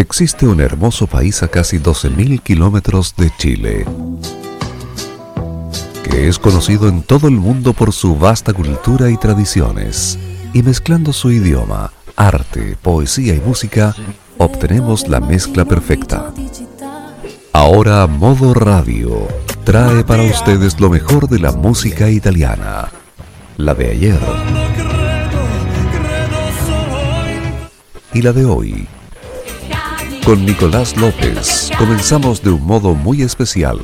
Existe un hermoso país a casi 12.000 kilómetros de Chile, que es conocido en todo el mundo por su vasta cultura y tradiciones, y mezclando su idioma, arte, poesía y música, obtenemos la mezcla perfecta. Ahora Modo Radio trae para ustedes lo mejor de la música italiana, la de ayer y la de hoy con Nicolás López comenzamos de un modo muy especial.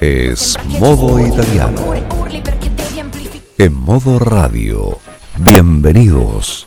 Es modo italiano. En modo radio. Bienvenidos.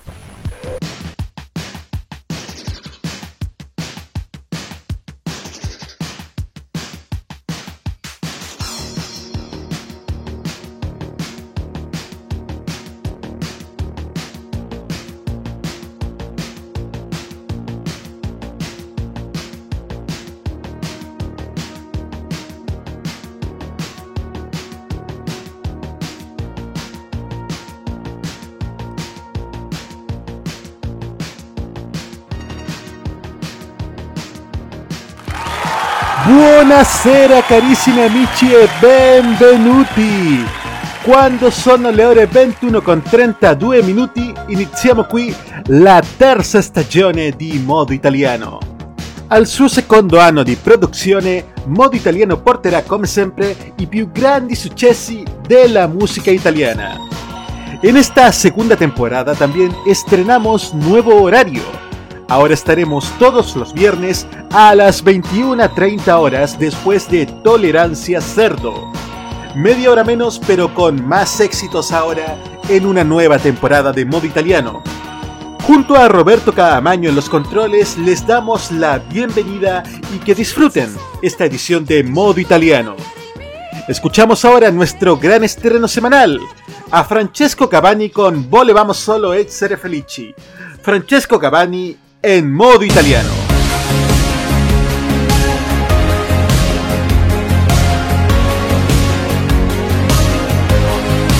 Buonasera carissimi amici e benvenuti! Quando sono le ore 21 con 32 minuti iniziamo qui la terza stagione di Modo Italiano. Al suo secondo anno di produzione, Modo Italiano porterà come sempre i più grandi successi della musica italiana. En esta segunda temporada también estrenamos nuevo horario Ahora estaremos todos los viernes a las 21.30 horas después de Tolerancia Cerdo. Media hora menos pero con más éxitos ahora en una nueva temporada de modo italiano. Junto a Roberto Caamaño en los controles les damos la bienvenida y que disfruten esta edición de modo italiano. Escuchamos ahora nuestro gran estreno semanal, a Francesco Cavani con Vole vamos solo essere felici. Francesco Cavani en modo italiano.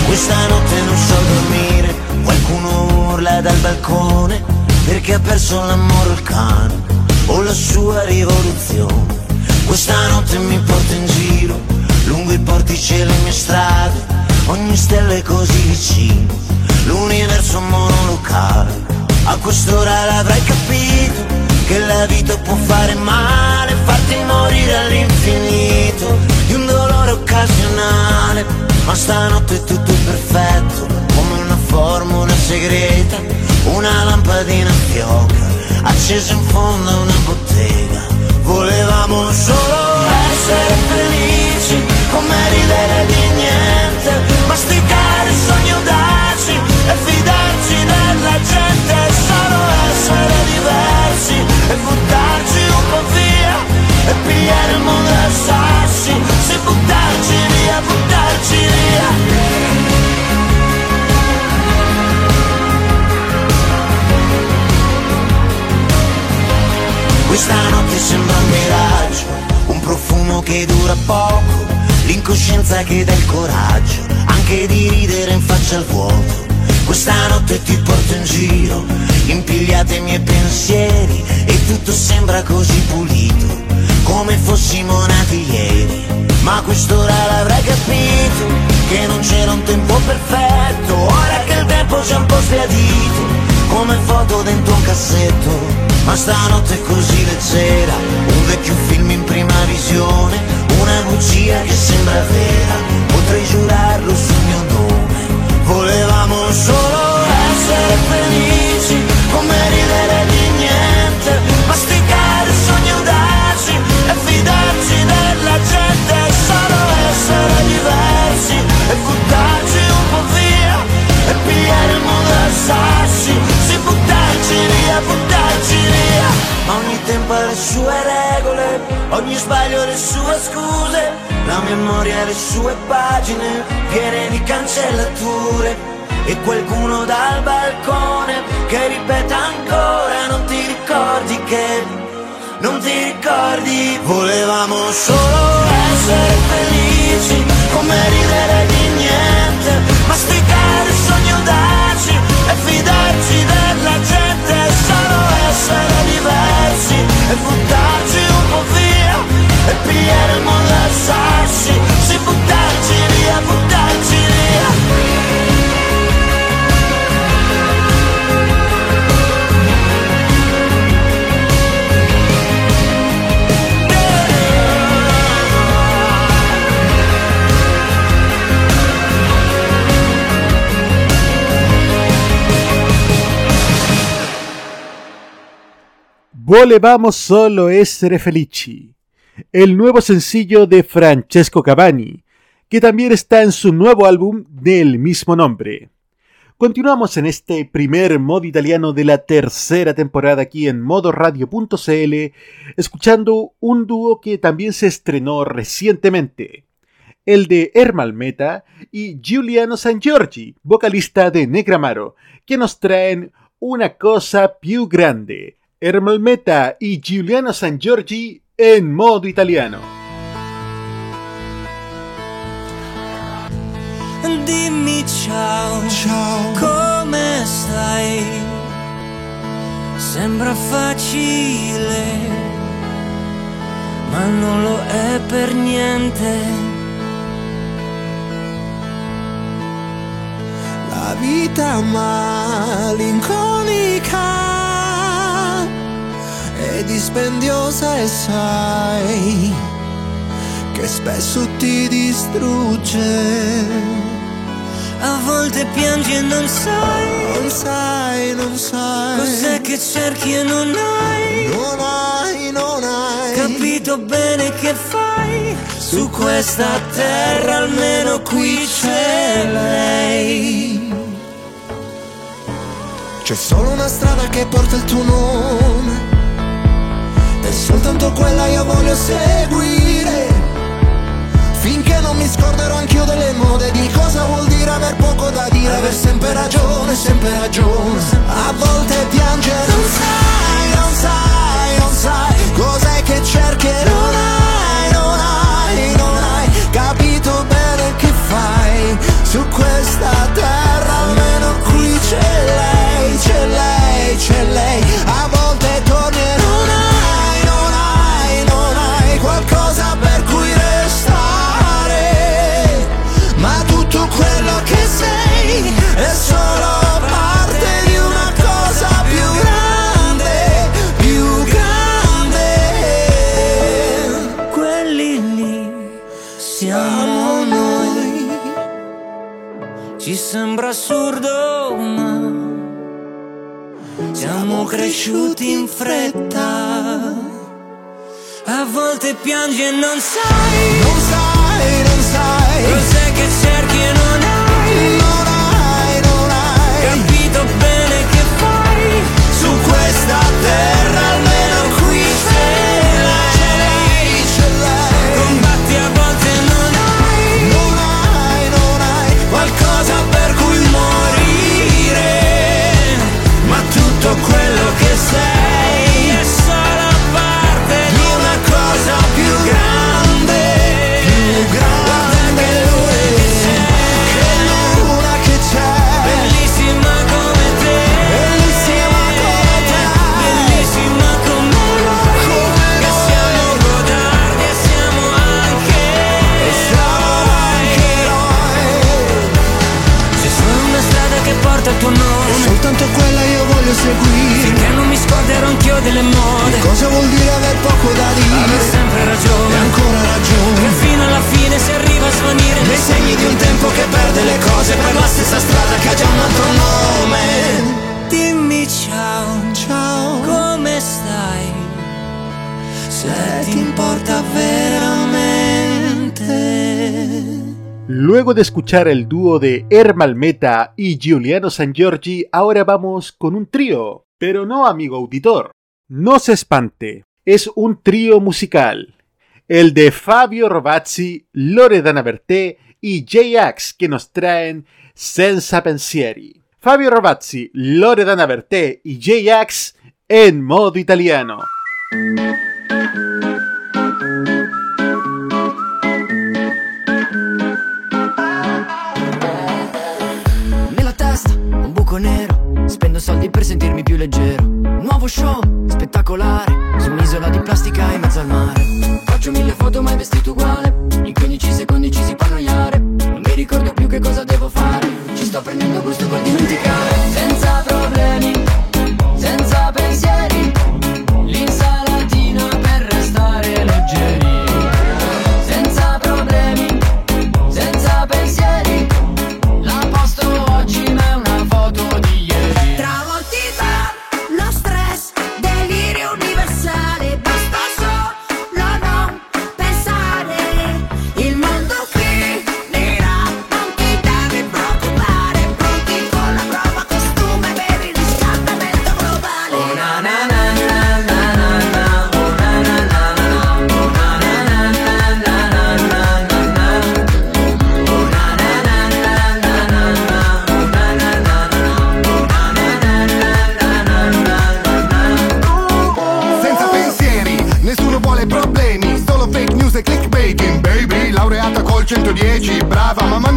Questa notte non so dormire, qualcuno urla dal balcone perché ha perso l'amore il cane o la sua rivoluzione. Questa notte mi porta in giro, lungo i portici e le mie strade, ogni stella è così vicino, l'universo monolocale a quest'ora l'avrai capito Che la vita può fare male Farti morire all'infinito Di un dolore occasionale. Ma stanotte è tutto perfetto Come una formula segreta Una lampadina fioca Accesa in fondo a una bottega. Volevamo solo essere felici Come ridere di niente e pigliare il mondo a sassi, se buttarci via, buttarci via. Questa notte sembra un miraggio, un profumo che dura poco, l'incoscienza che dà il coraggio, anche di ridere in faccia al vuoto. Questa notte ti porto in giro impigliate i miei pensieri e tutto sembra così pulito, come fossimo nati ieri. Ma quest'ora l'avrai capito, che non c'era un tempo perfetto, ora che il tempo c'è un po' sbiadito, come foto dentro un cassetto. Ma stanotte è così leggera, un vecchio film in prima visione, una bugia che sembra vera, potrei giurarlo sul mio nome. Volevamo solo essere felici sassi, sì buttarci via, buttarci via. Ma ogni tempo ha le sue regole, ogni sbaglio le sue scuse, la memoria le sue pagine, piene di cancellature. E qualcuno dal balcone che ripeta ancora non ti ricordi che non ti ricordi volevamo solo essere felici come ridere di niente. Sogni audaci e fidarci della gente solo essere diversi e buttarci un po' via e pigliare al sassi, sì buttarci via, Volevamo solo essere felici, el nuevo sencillo de Francesco Cavani, que también está en su nuevo álbum del mismo nombre. Continuamos en este primer modo italiano de la tercera temporada aquí en modoradio.cl, escuchando un dúo que también se estrenó recientemente, el de Ermal Meta y Giuliano San Giorgi, vocalista de Negramaro, que nos traen una cosa più grande, Ermal Meta y Giuliano San Giorgi en modo italiano. Dimmi ciao, Ciao, come stai? Sembra facile, ma non lo è per niente. la vita malinconica dispendiosa e sai che spesso ti distrugge. A volte piangi e non sai Non sai, non sai. cos'è che cerchi e non hai Non hai, non hai. capito bene che fai. Su questa terra almeno qui c'è lei. C'è solo una strada che porta il tuo nome. E soltanto quella io voglio seguire. Finché non mi scorderò anch'io delle mode Di cosa vuol dire aver poco da dire? Aver sempre ragione, sempre ragione. A volte piangere. Non sai, non sai, non sai Cos'è che cerchi. Non hai, non hai, non hai Capito bene che fai Su questa terra. Almeno qui c'è lei C'è lei, c'è lei. A volte sembra assurdo, ma siamo cresciuti in fretta. A volte piangi e non sai Non sai, non sai cos'è che cerchi e non hai escuchar el dúo de Ermal Meta y Giuliano San Giorgi, ahora vamos con un trío. Pero no, amigo auditor. No se espante. Es un trío musical. El de Fabio Rovazzi, Loredana Berté y J-Ax que nos traen Senza Pensieri. Fabio Rovazzi, Loredana Berté y J-Ax en modo italiano. Spendo soldi per sentirmi più leggero. Nuovo show spettacolare Su un'isola di plastica in mezzo al mare. Faccio mille foto mai vestito uguale. In 15 secondi ci si può annoiare Non mi ricordo più che cosa devo fare. Ci sto prendendo gusto col dimenticare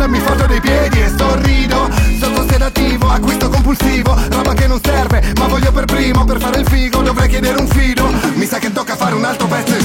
Ma mandami foto dei piedi E sorrido, sotto sedativo Acquisto compulsivo, roba che non serve Ma voglio per primo, per fare il figo Dovrei chiedere un fido. Mi sa che tocca fare un altro pezzo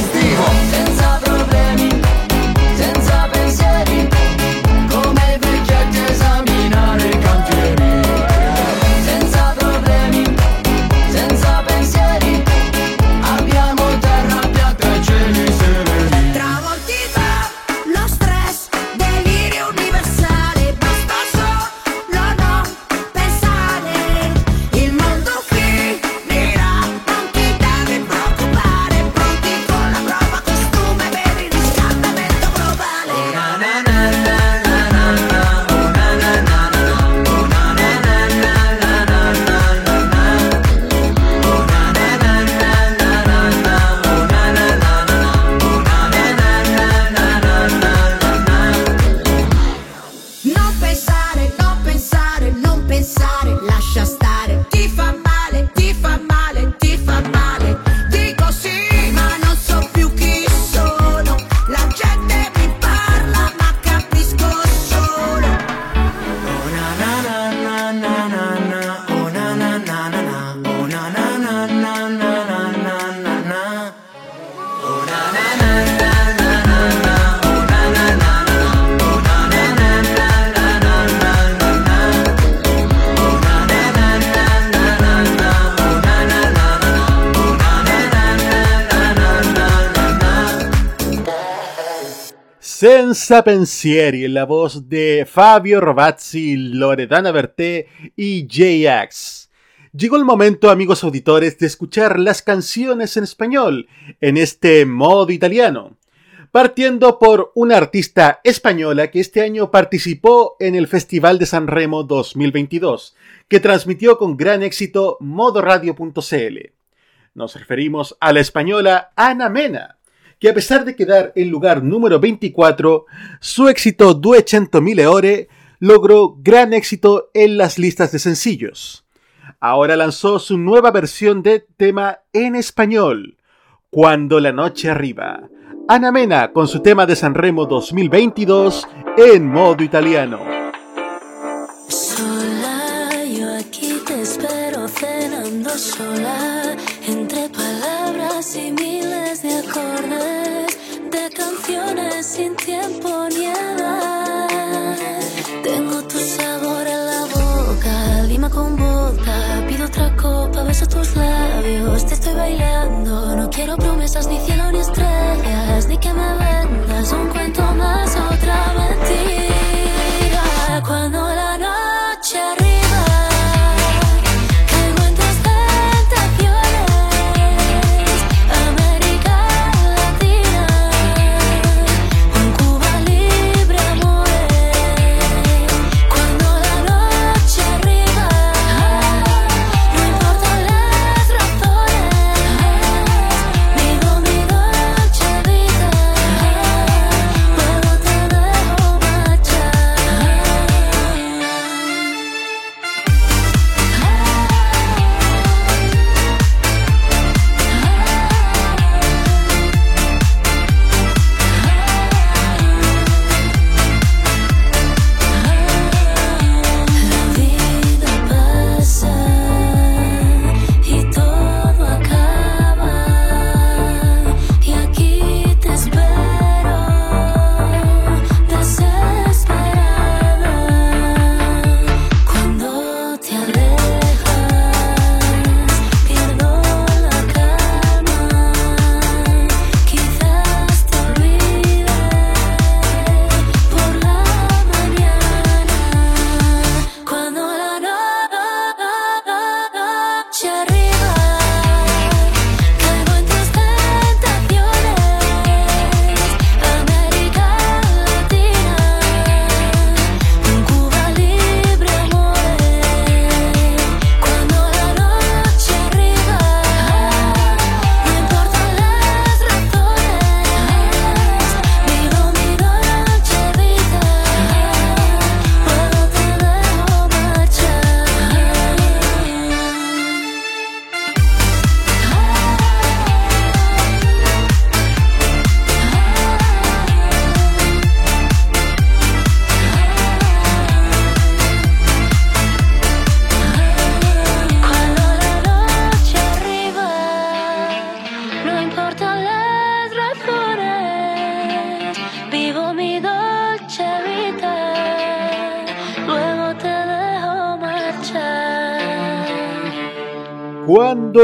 Senza pensieri en la voz de Fabio Rovazzi, Loredana Berté y J-Ax. Llegó el momento, amigos auditores, de escuchar las canciones en español, en este modo italiano. Partiendo por una artista española que este año participó en el Festival de San Remo 2022, que transmitió con gran éxito modoradio.cl. Nos referimos a la española Ana Mena, que a pesar de quedar en lugar número 24, su éxito 200.000 ore logró gran éxito en las listas de sencillos. Ahora lanzó su nueva versión de tema en español, Cuando la noche arriba. Ana Mena con su tema de Sanremo 2022 en modo italiano. Sola, yo aquí te espero cenando sola, sin tiempo ni edad. Tengo tu sabor en la boca, lima con vodka, pido otra copa, beso tus labios, te estoy bailando, no quiero promesas ni cielo ni estrellas, ni que me vendas un cuento más, otra mentira. Cuando la noche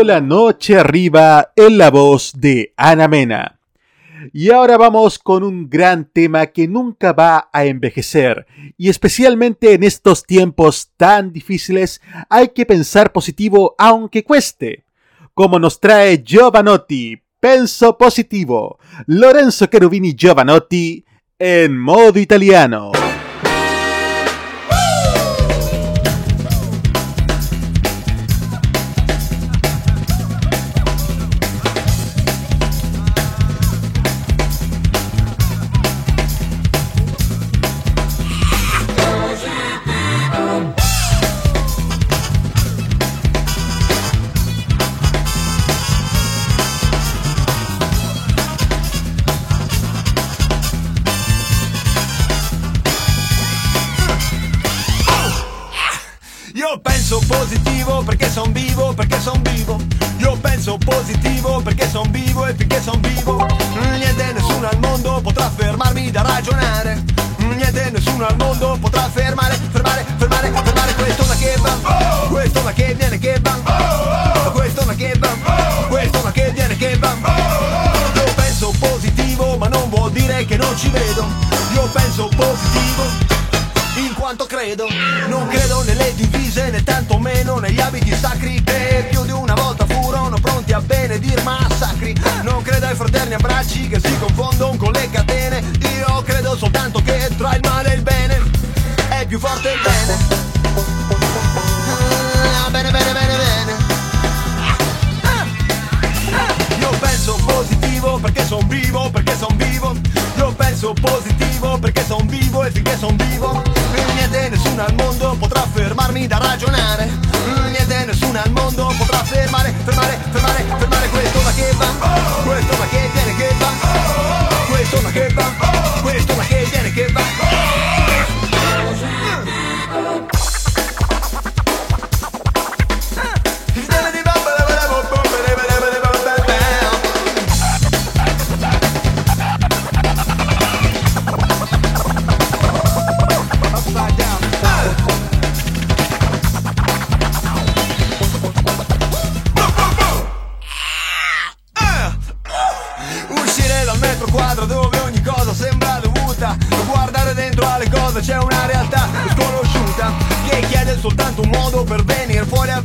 La noche arriba en la voz de Ana Mena. Y ahora vamos con un gran tema que nunca va a envejecer. Y especialmente en estos tiempos tan difíciles hay que pensar positivo aunque cueste. Como nos trae Giovanotti, Penso Positivo, Lorenzo Cherubini Giovanotti en modo italiano. Perché son vivo, perché son vivo. Io penso positivo perché son vivo e finché son vivo. Niente nessuno al mondo potrà fermarmi da ragionare. Niente nessuno al mondo potrà fermare, fermare, fermare, fermare questo ma che va. Questo ma che viene che va. Questo ma che va. Questo ma che viene che va. Io penso positivo ma non vuol dire che non ci vedo. Io penso positivo quanto credo. Non credo nelle divise né tantomeno negli abiti sacri Che più di una volta furono pronti a benedir massacri. Non credo ai fraterni abbracci che si confondono con le catene. Io credo soltanto che tra il male e il bene È più forte il bene. Ah, Bene, bene, bene, bene. Io penso positivo perché son vivo, perché son vivo. Io penso positivo perché son vivo e finché son vivo Niente nessuno al mondo potrà fermarmi da ragionare. Niente nessuno al mondo potrà fermare, fermare, fermare, fermare questo ma che va. Questo ma che viene che va. Questo ma che va. Questo ma che viene che va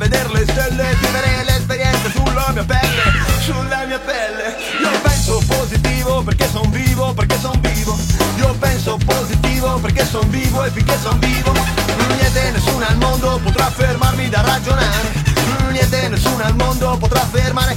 vedere le stelle Vivere l'esperienza sulla mia pelle, sulla mia pelle. Io penso positivo perché son vivo, perché son vivo. Io penso positivo perché son vivo e finché son vivo Niente nessuno al mondo potrà fermarmi da ragionare. Niente nessuno al mondo potrà fermare,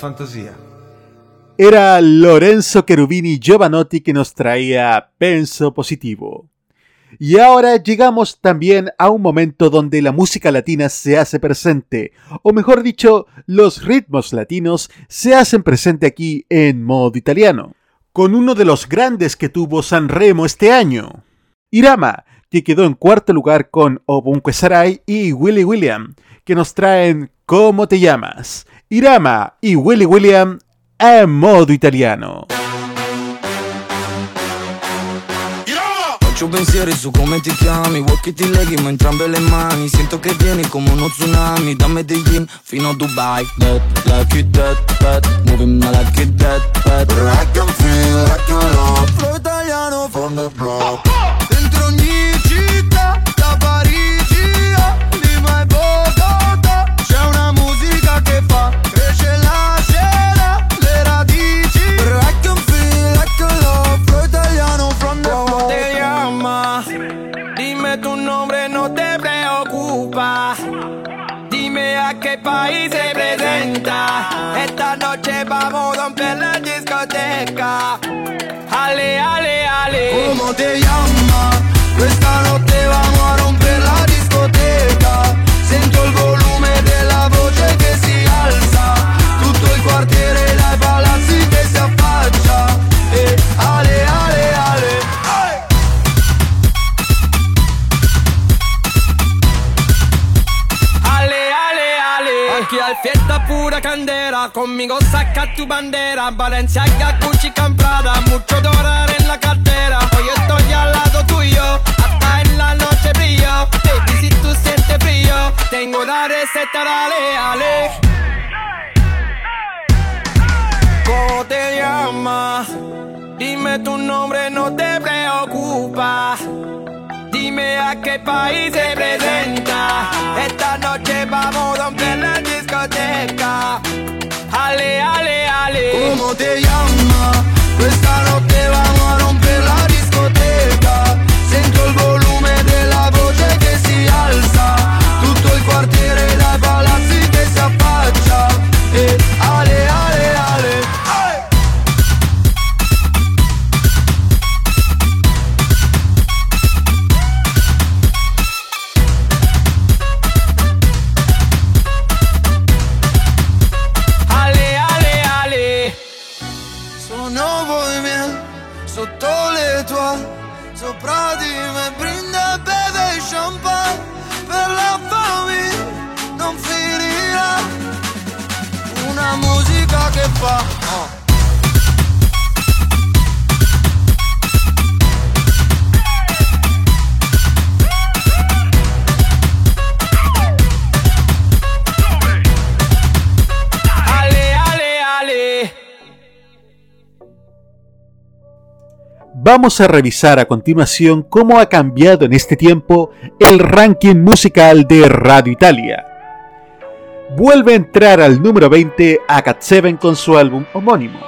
La fantasia. Era Lorenzo Cherubini Giovanotti que nos traía Penso Positivo. Y ahora llegamos también a un momento donde la música latina se hace presente, o mejor dicho, los ritmos latinos se hacen presente aquí en modo italiano, con uno de los grandes que tuvo San Remo este año, Irama, que quedó en cuarto lugar con Obunque Sarai y Willy William, que nos traen ¿Cómo te llamas? Irama y Willy William en modo italiano. Faccio pensieri su come ti chiami Vuoi che ti leghi ma entrambe le mani. Sento che vieni come uno tsunami Da Medellin fino a Dubai. That, like it, that, that Moving my like it, that, that I can feel like you love. Flow italiano from the block ale. Conmigo saca tu bandera Valenciaga, Gucci, Camprada Mucho dólar en la cartera Hoy estoy al lado tuyo Hasta en la noche brillo Baby, si tú sientes frío Tengo la receta, dale, ale ¿Cómo te llamas? Dime tu nombre, no te preocupa Dime a qué país se presenta. Esta noche vamos a romper la discoteca. Ale, ale, ale. ¿Cómo te llamas? Esta noche vamos a romper la discoteca. Sento il volume della voce che si alza. Sopra di me brinda beve champagne Per la famiglia non finirà Una musica che fa oh. Vamos a revisar a continuación cómo ha cambiado en este tiempo el ranking musical de Radio Italia. Vuelve a entrar al número 20 a Cat 7 con su álbum homónimo.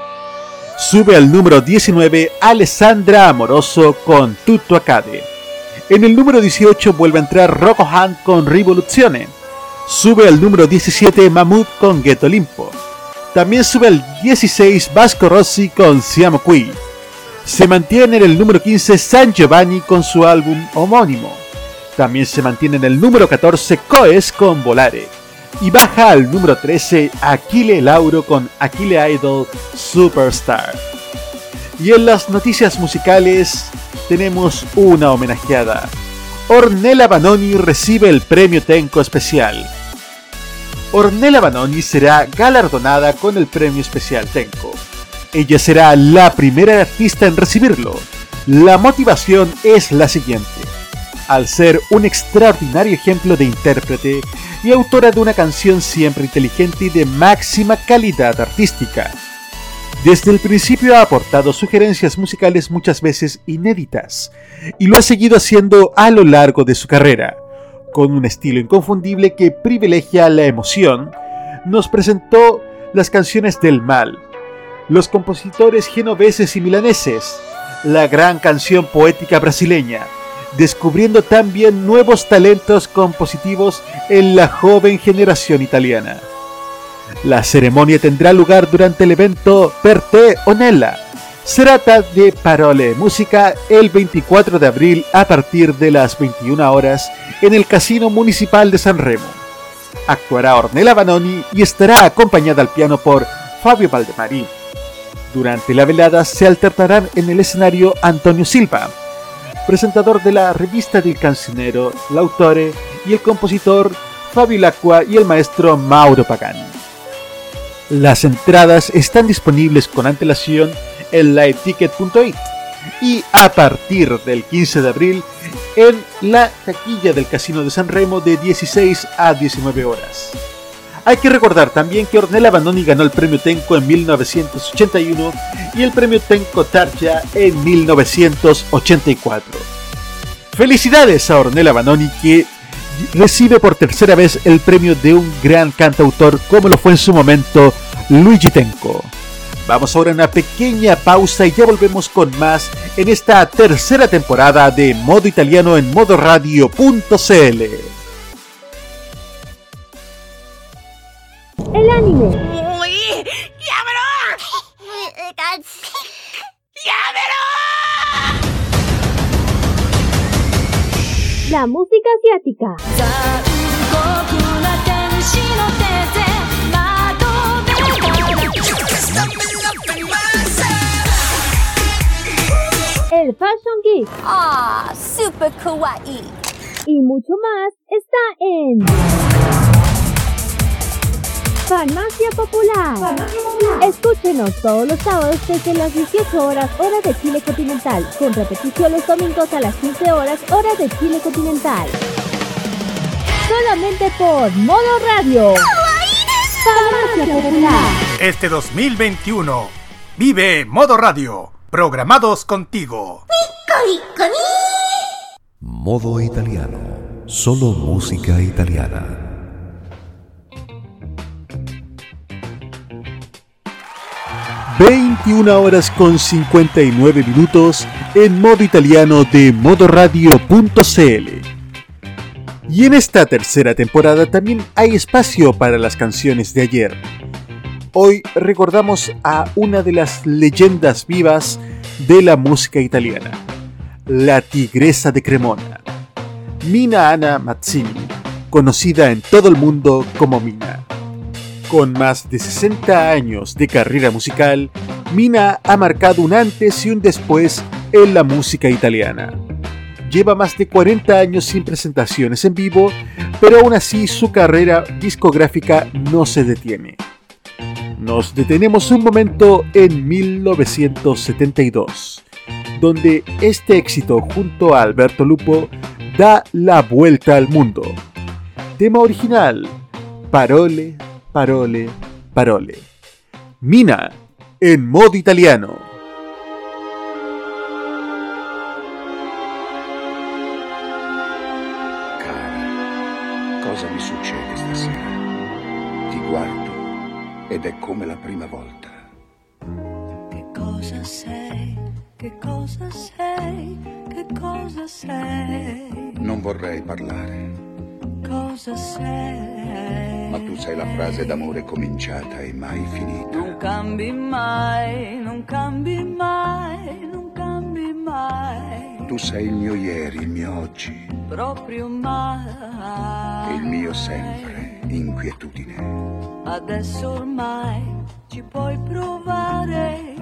Sube al número 19 Alessandra Amoroso con Tutto Accade. En el número 18 vuelve a entrar Rocco Hunt con Rivoluzione. Sube al número 17 Mahmood con Ghetto Limpo. También sube al 16 Vasco Rossi con Siamo Qui. Se mantiene en el número 15 San Giovanni con su álbum homónimo. También se mantiene en el número 14 Coes con Volare. Y baja al número 13 Aquile Lauro con Aquile Idol Superstar. Y en las noticias musicales tenemos una homenajeada. Ornella Banoni recibe el premio Tenco Especial. Ornella Banoni será galardonada con el premio especial Tenco. Ella será la primera artista en recibirlo. La motivación es la siguiente. Al ser un extraordinario ejemplo de intérprete y autora de una canción siempre inteligente y de máxima calidad artística. Desde el principio ha aportado sugerencias musicales muchas veces inéditas, y lo ha seguido haciendo a lo largo de su carrera, con un estilo inconfundible que privilegia la emoción, nos presentó las canciones del mal, los compositores genoveses y milaneses, la gran canción poética brasileña, descubriendo también nuevos talentos compositivos en la joven generación italiana. La ceremonia tendrá lugar durante el evento Per te Onella. Se trata de Parole Música el 24 de abril a partir de las 21 horas en el Casino Municipal de San Remo. Actuará Ornella Banoni y estará acompañada al piano por Fabio Valdemari. Durante la velada se alternarán en el escenario Antonio Silva, presentador de la revista del cancionero, L'autore y el compositor Fabio Lacqua y el maestro Mauro Pagani. Las entradas están disponibles con antelación en liveticket.it y a partir del 15 de abril en la taquilla del Casino de San Remo de 16 a 19 horas. Hay que recordar también que Ornella Bandoni ganó el premio Tenco en 1981 y el premio Tenco Tarja en 1984. Felicidades a Ornella Bandoni que recibe por tercera vez el premio de un gran cantautor como lo fue en su momento Luigi Tenco. Vamos ahora a una pequeña pausa y ya volvemos con más en esta tercera temporada de Modo Italiano en modoradio.cl. El anime. Uy, La música asiática. El Fashion Geek. Ah, super kawaii. Y mucho más está en Farmacia Popular. Escúchenos todos los sábados desde las 18 horas hora de Chile continental, con repetición los domingos a las 15 horas hora de Chile continental. Solamente por Modo Radio. Farmacia Popular. Este 2021, vive Modo Radio, programados contigo. Modo italiano. Solo música italiana. ...21 horas con 59 minutos... ...en modo italiano de modoradio.cl... Y en esta tercera temporada también hay espacio para las canciones de ayer. Hoy recordamos a una de las leyendas vivas de la música italiana, la tigresa de Cremona, Mina Anna Mazzini, conocida en todo el mundo como Mina. Con más de 60 años de carrera musical, Mina ha marcado un antes y un después en la música italiana lleva más de 40 años sin presentaciones en vivo, pero aún así su carrera discográfica no se detiene. Nos detenemos un momento en 1972, donde este éxito junto a Alberto Lupo da la vuelta al mundo. Tema original, Parole, Parole, Parole. Mina, en modo italiano. cosa mi succede stasera. Ti guardo ed è come la prima volta. Che cosa sei? Che cosa sei? Che cosa sei? Non vorrei parlare, Cosa sei? Ma tu sei la frase d'amore cominciata e mai finita. Non cambi mai, non cambi mai, non cambi mai, Tu sei il mio ieri, il mio oggi, proprio mai. il mio sempre, inquietudine. Adesso ormai ci puoi provare.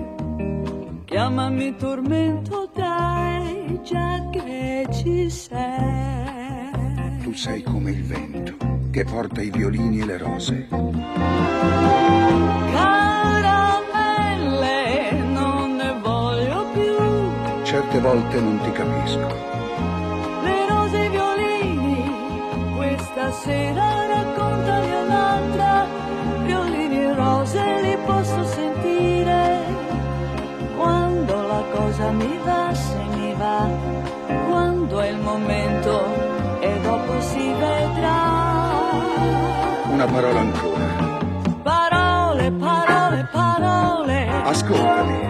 Chiamami tormento, dai, già che ci sei. Tu sei come il vento che porta i violini e le rose. Caramelle, non ne voglio più. Certe volte non ti capisco. Le rose e i violini, questa sera raccontali un'altra. Violini e rose li posso sentire. Quando la cosa mi va, se mi va. Quando è il momento dopo si vedrà. Una parola ancora. Parole, parole, parole. Ascoltami.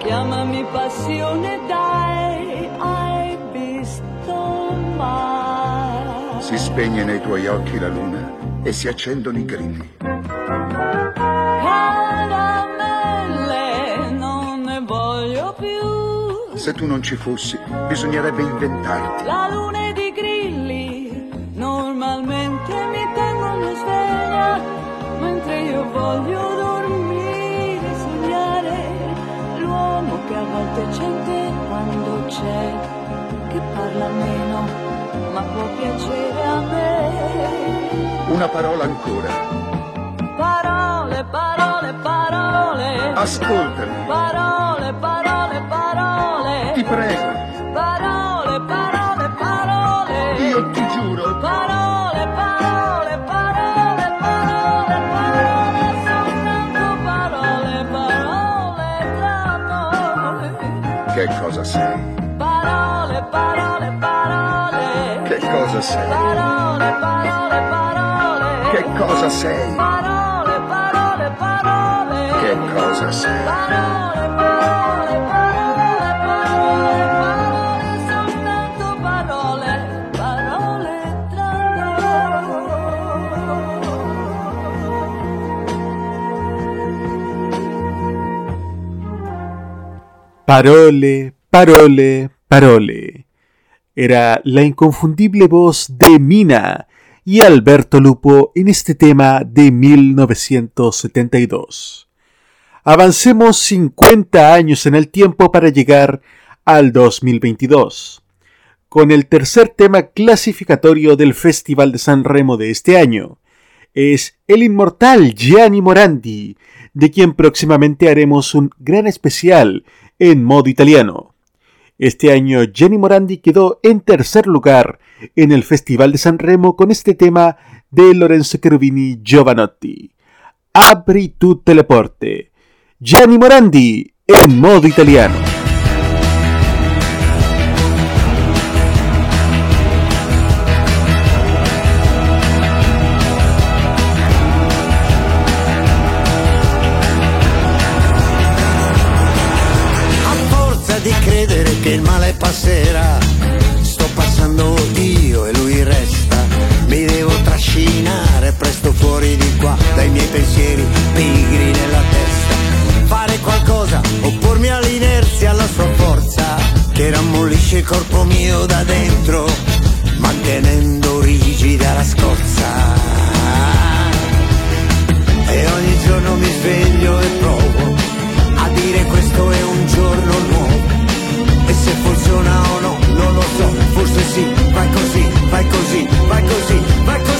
Chiamami passione, dai, hai visto mai. Si spegne nei tuoi occhi la luna e si accendono i grilli. Caramelle, non ne voglio più. Se tu non ci fossi, bisognerebbe inventarti. La luna ed i grilli normalmente mi tengono sveglia, mentre io voglio dormire, che a volte c'è quando c'è, che parla meno, ma può piacere a me. Una parola ancora. Parole, parole, parole. Ascoltami. Parole, parole, parole. Ti prego. Cosa sei? Parole, parole, parole. Che cosa sei? Parole, parole, parole. Che cosa sei? Parole, parole, parole. Che cosa sei? Parole, parole, parole, parole, parole, soltanto parole, parole tra Parole, parole, parole. Era la inconfundible voz de Mina y Alberto Lupo en este tema de 1972. Avancemos 50 años en el tiempo para llegar al 2022, con el tercer tema clasificatorio del Festival de San Remo de este año. Es el inmortal Gianni Morandi, de quien próximamente haremos un gran especial en modo italiano. Este año Gianni Morandi quedó en tercer lugar en el Festival de San Remo con este tema de Lorenzo Cherubini Giovanotti. Apri tu teleporte. Gianni Morandi en modo italiano. Che il male passerà, sto passando io e lui resta. Mi devo trascinare presto fuori di qua dai miei pensieri pigri nella testa. Fare qualcosa, oppormi all'inerzia, alla sua forza, che rammollisce il corpo mio da dentro, mantenendo rigida la scorza. E ogni giorno mi sveglio e provo a dire questo è un giorno nuovo. So, forse sì, vai così, vai così, vai così, vai così.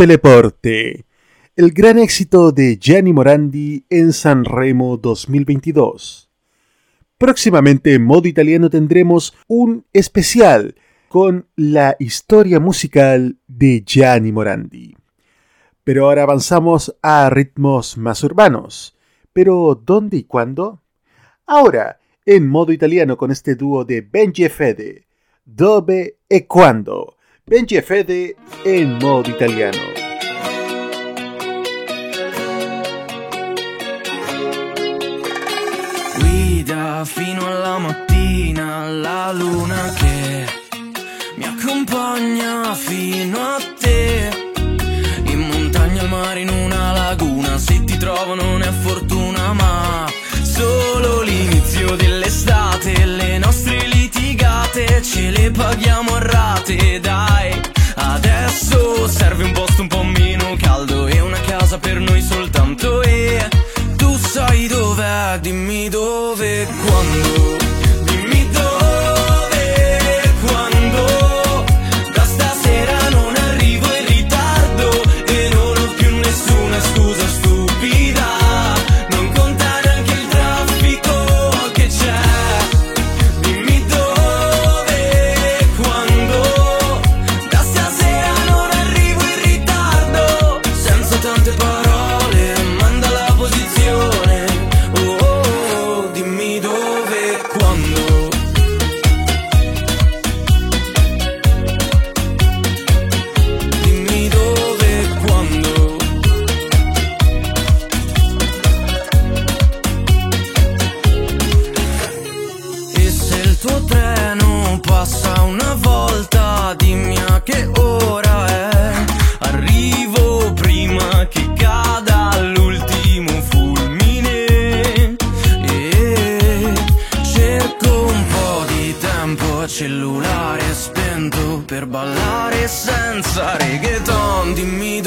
Apri tutte le porte. El gran éxito de Gianni Morandi en Sanremo 2022. Próximamente en modo italiano tendremos un especial con la historia musical de Gianni Morandi. Pero ahora avanzamos a ritmos más urbanos. ¿Pero dónde y cuándo? Ahora, en modo italiano con este dúo de Benji e Fede, Dove e Quando. Benji e Fede en modo italiano. guida fino alla mattina la luna che mi accompagna fino a te in montagna al mare in una laguna se ti trovo non è fortuna ma solo l'inizio dell'estate le nostre litigate ce le paghiamo a rate dai adesso serve un posto un po' meno caldo e una casa per noi soltanto e tu sai dov'è, dimmi dove e quando. Cellulare spento per ballare senza reggaeton. Dimmi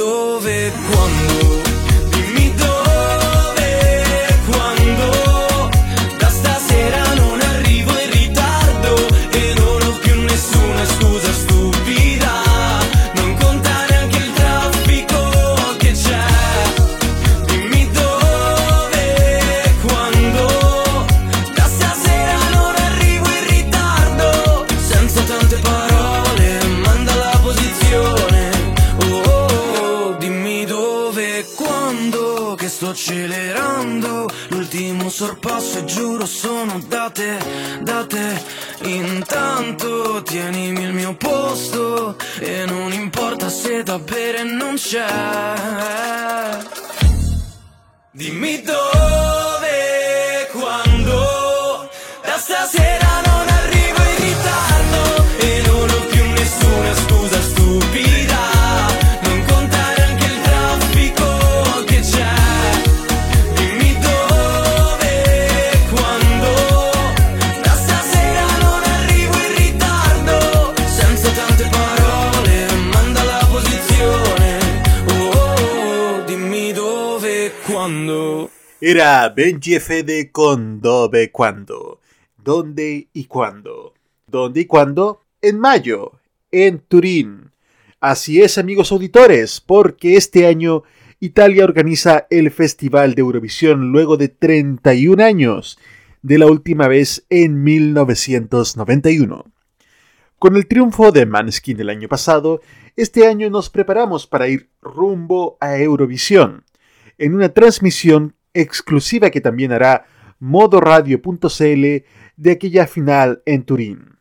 sorpasso e giuro sono date, date. Intanto tienimi il mio posto. E non importa se da bere non c'è. Dimmi dove, quando, Era Benji Fede con Dove Cuando. ¿Dónde y cuándo? ¿Dónde y cuándo? En mayo, en Turín. Así es, amigos auditores, porque este año Italia organiza el Festival de Eurovisión luego de 31 años, de la última vez en 1991. Con el triunfo de Maneskin el año pasado, este año nos preparamos para ir rumbo a Eurovisión, en una transmisión exclusiva que también hará modoradio.cl de aquella final en Turín.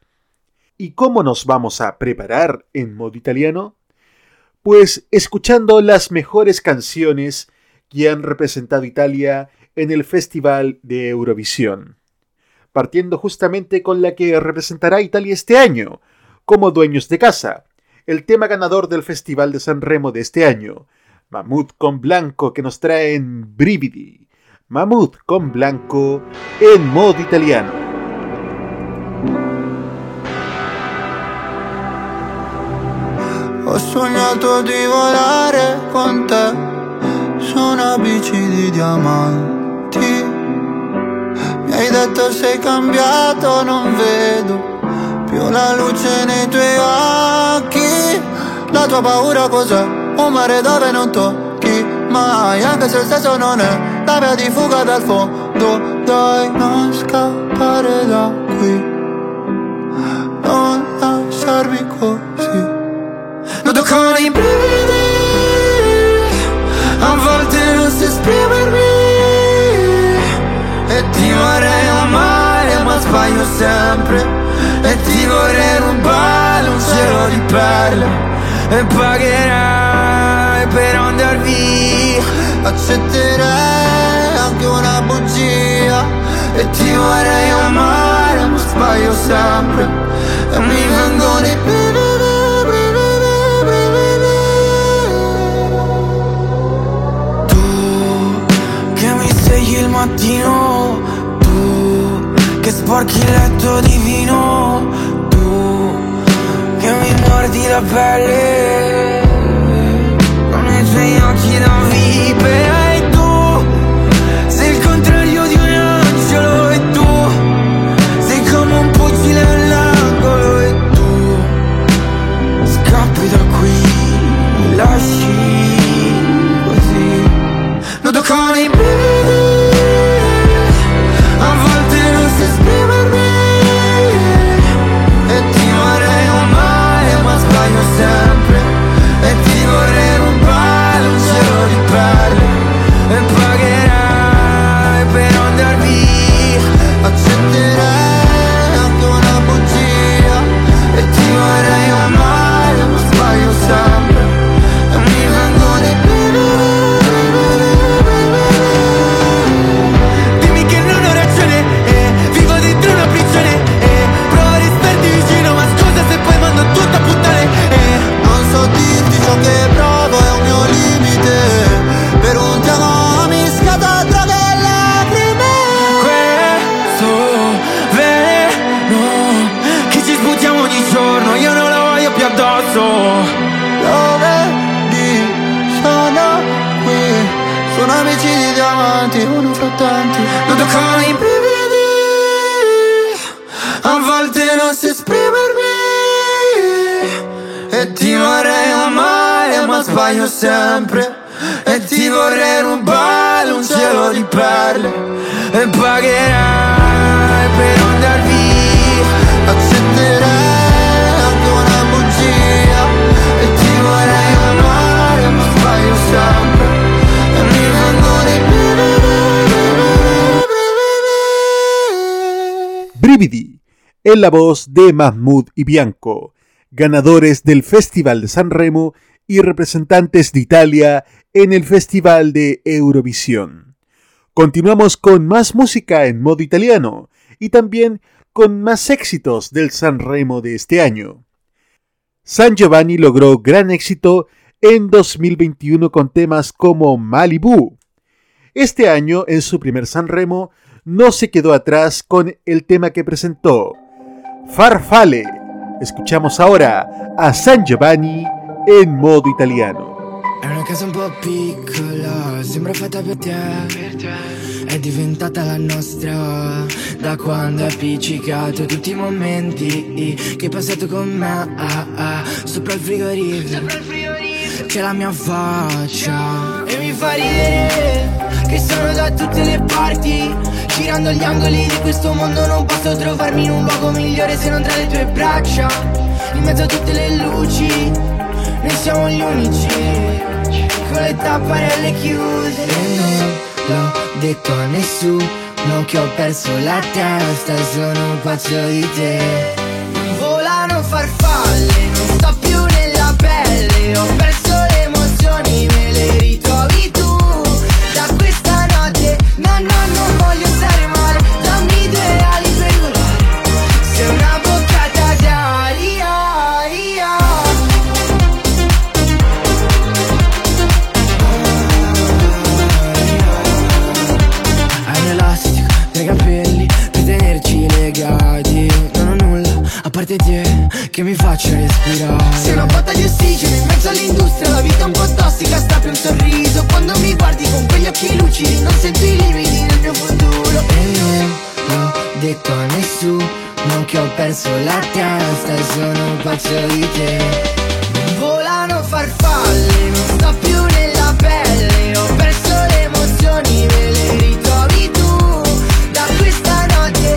¿Y cómo nos vamos a preparar en modo italiano? Pues escuchando las mejores canciones que han representado Italia en el Festival de Eurovisión, partiendo justamente con la que representará Italia este año, como dueños de casa, el tema ganador del Festival de San Remo de este año, Mamut con Blanco que nos trae en Brividi. Mamut con Blanco en modo italiano. Ho sognato di volare con te su una bici di diamanti. Mi hai detto sei cambiato, non vedo più la luce nei tuoi occhi. La tua paura cos'è? Un mare dove non tocchi mai, anche se il senso non è la via di fuga dal fondo. Dai, non scappare da qui, non lasciarmi così. Noto con i brividi A volte non so esprimermi E ti vorrei amare ma sbaglio sempre E ti vorrei rubare un cielo di perle E pagherai per andar via? Accetterei anche una bugia. E ti vorrei amare ma sbaglio sempre. E mi vengono i brividi che mi svegli il mattino. Tu che sporchi il letto di vino Tu che mi mordi la pelle en la voz de Mahmoud y Bianco, ganadores del Festival de San Remo y representantes de Italia en el Festival de Eurovisión. Continuamos con más música en modo italiano y también con más éxitos del San Remo de este año. San Giovanni logró gran éxito en 2021 con temas como Malibu. Este año, en su primer San Remo, no se quedó atrás con el tema que presentó, Farfale. Escuchamos ahora a San Giovanni en modo italiano. È una casa un po' piccola, sembra fatta per te. È diventata la nostra da quando è appiccicato tutti i momenti che hai passato con me. ah, ah, sopra il frigorifero c'è la mia faccia e mi fa ridere che sono da tutte le parti. Girando gli angoli di questo mondo non posso trovarmi in un luogo migliore se non tra le tue braccia. In mezzo a tutte le luci, noi siamo gli unici con le tapparelle chiuse E non l'ho detto a nessuno che ho perso la testa Sono pazzo di te Volano farfalle, non sto più nella pelle Ho perso voglio stare male Dammi due ali per volare. Sei una boccata d'aria Hai un elastico nei capelli per tenerci legati. Non ho nulla a parte te che mi faccia respirare. Sei una botta di ossigeno in mezzo all'industria La vita è un po' tossica, sta più un sorriso. Quando mi guardi con quegli occhi lucidi Non sento i limiti nel mio futuro. E non l'ho detto a nessuno che ho perso la testa E sono pazzo di te. Volano farfalle, non sto più nella pelle Ho perso le emozioni, me le ritrovi tu. Da questa notte,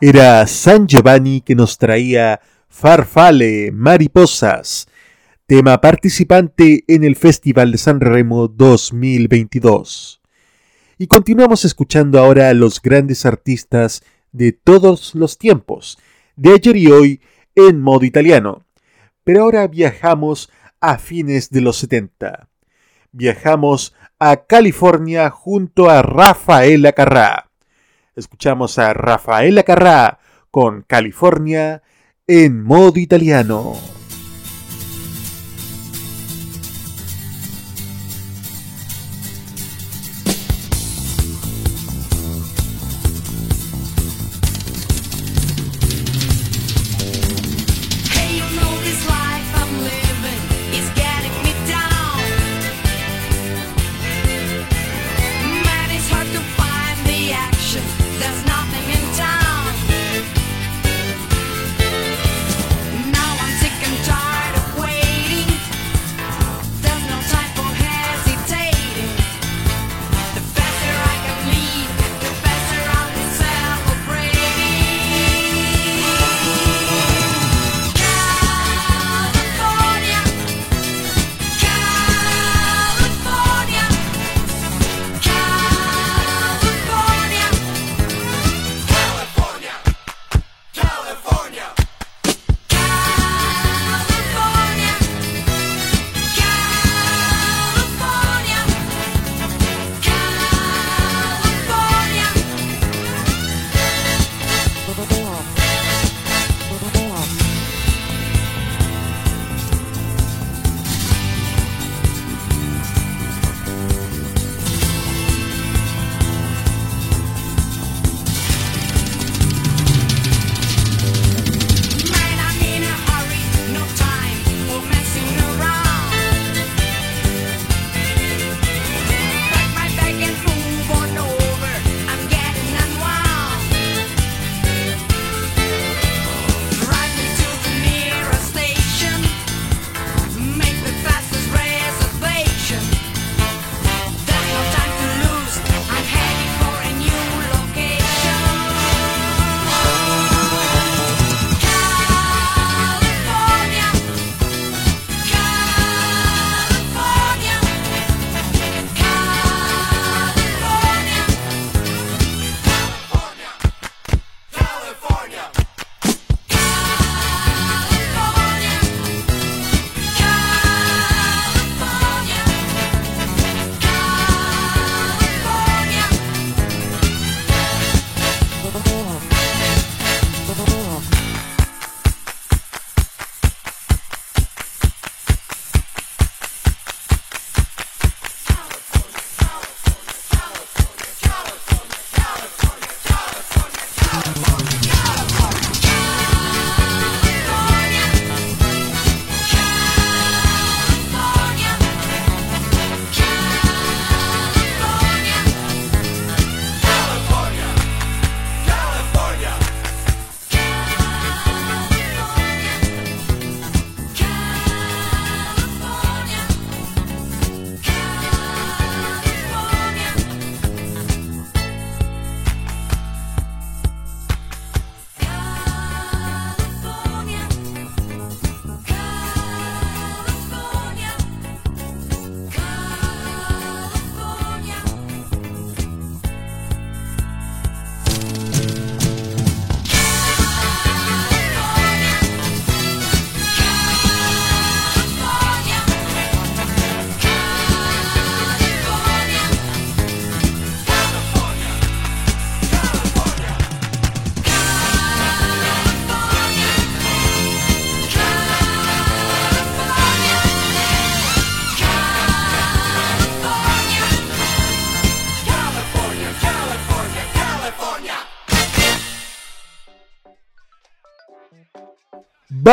Era San Giovanni que nos traía Farfale, Mariposas, tema participante en el Festival de San Remo 2022. Y continuamos escuchando ahora a los grandes artistas de todos los tiempos, de ayer y hoy en modo italiano. Pero ahora viajamos a fines de los 70. Viajamos a California junto a Rafaela Carrá. Escuchamos a Rafaela Carrá con California en modo italiano.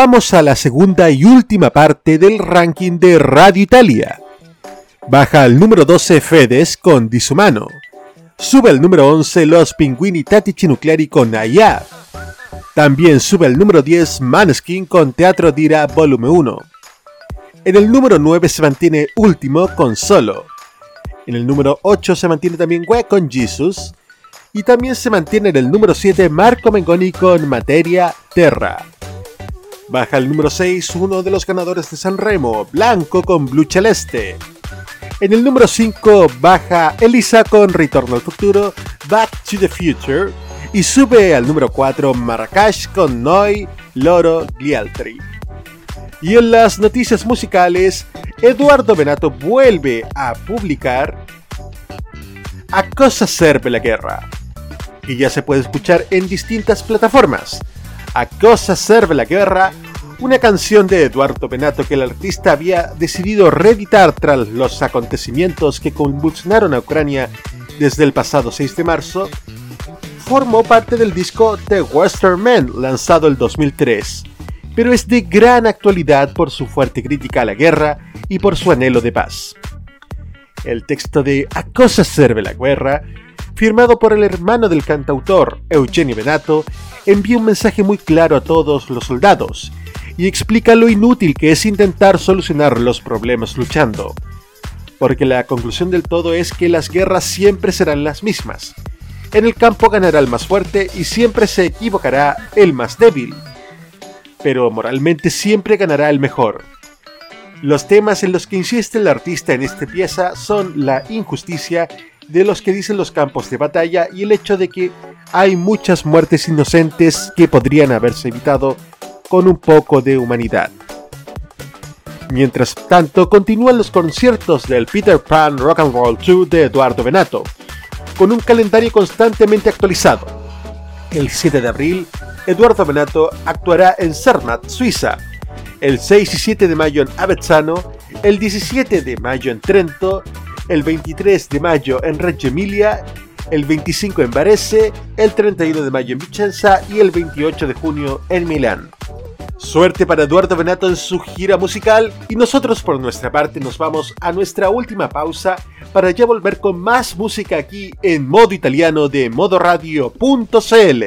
Vamos a la segunda y última parte del ranking de Radio Italia. Baja al número 12 Fedes con Disumano. Sube al número 11 Los Pinguini Tattici Nucleari con Ayab. También sube al número 10 Maneskin con Teatro Dira Volume 1. En el número 9 se mantiene Último con Solo. En el número 8 se mantiene también We con Jesus. Y también se mantiene en el número 7 Marco Mengoni con Materia Terra. Baja al número 6 uno de los ganadores de San Remo, Blanco con Blue Celeste. En el número 5 baja Elisa con Retorno al Futuro, Back to the Future. Y sube al número 4 Marrakech con Noi, Loro, Glialtri. Y en las noticias musicales, Eduardo Benato vuelve a publicar A Cosa Serve la Guerra, y ya se puede escuchar en distintas plataformas. A Cosa Serve la Guerra, una canción de Eduardo Benato que el artista había decidido reeditar tras los acontecimientos que convulsionaron a Ucrania desde el pasado 6 de marzo, formó parte del disco The Western Man, lanzado el 2003, pero es de gran actualidad por su fuerte crítica a la guerra y por su anhelo de paz. El texto de A cosa serve la guerra, firmado por el hermano del cantautor Eugenio Benato, envía un mensaje muy claro a todos los soldados y explica lo inútil que es intentar solucionar los problemas luchando. Porque la conclusión del todo es que las guerras siempre serán las mismas. En el campo ganará el más fuerte y siempre se equivocará el más débil. Pero moralmente siempre ganará el mejor. Los temas en los que insiste el artista en esta pieza son la injusticia de los que dicen los campos de batalla y el hecho de que hay muchas muertes inocentes que podrían haberse evitado con un poco de humanidad. Mientras tanto, continúan los conciertos del Peter Pan Rock and Roll 2 de Eduardo Benato, con un calendario constantemente actualizado. El 7 de abril, Eduardo Benato actuará en Zermatt, Suiza. El 6 y 7 de mayo en Avezzano, el 17 de mayo en Trento, el 23 de mayo en Reggio Emilia, el 25 en Varese, el 31 de mayo en Vicenza y el 28 de junio en Milán. Suerte para Eduardo Benato en su gira musical y nosotros por nuestra parte nos vamos a nuestra última pausa para ya volver con más música aquí en modo italiano de modoradio.cl.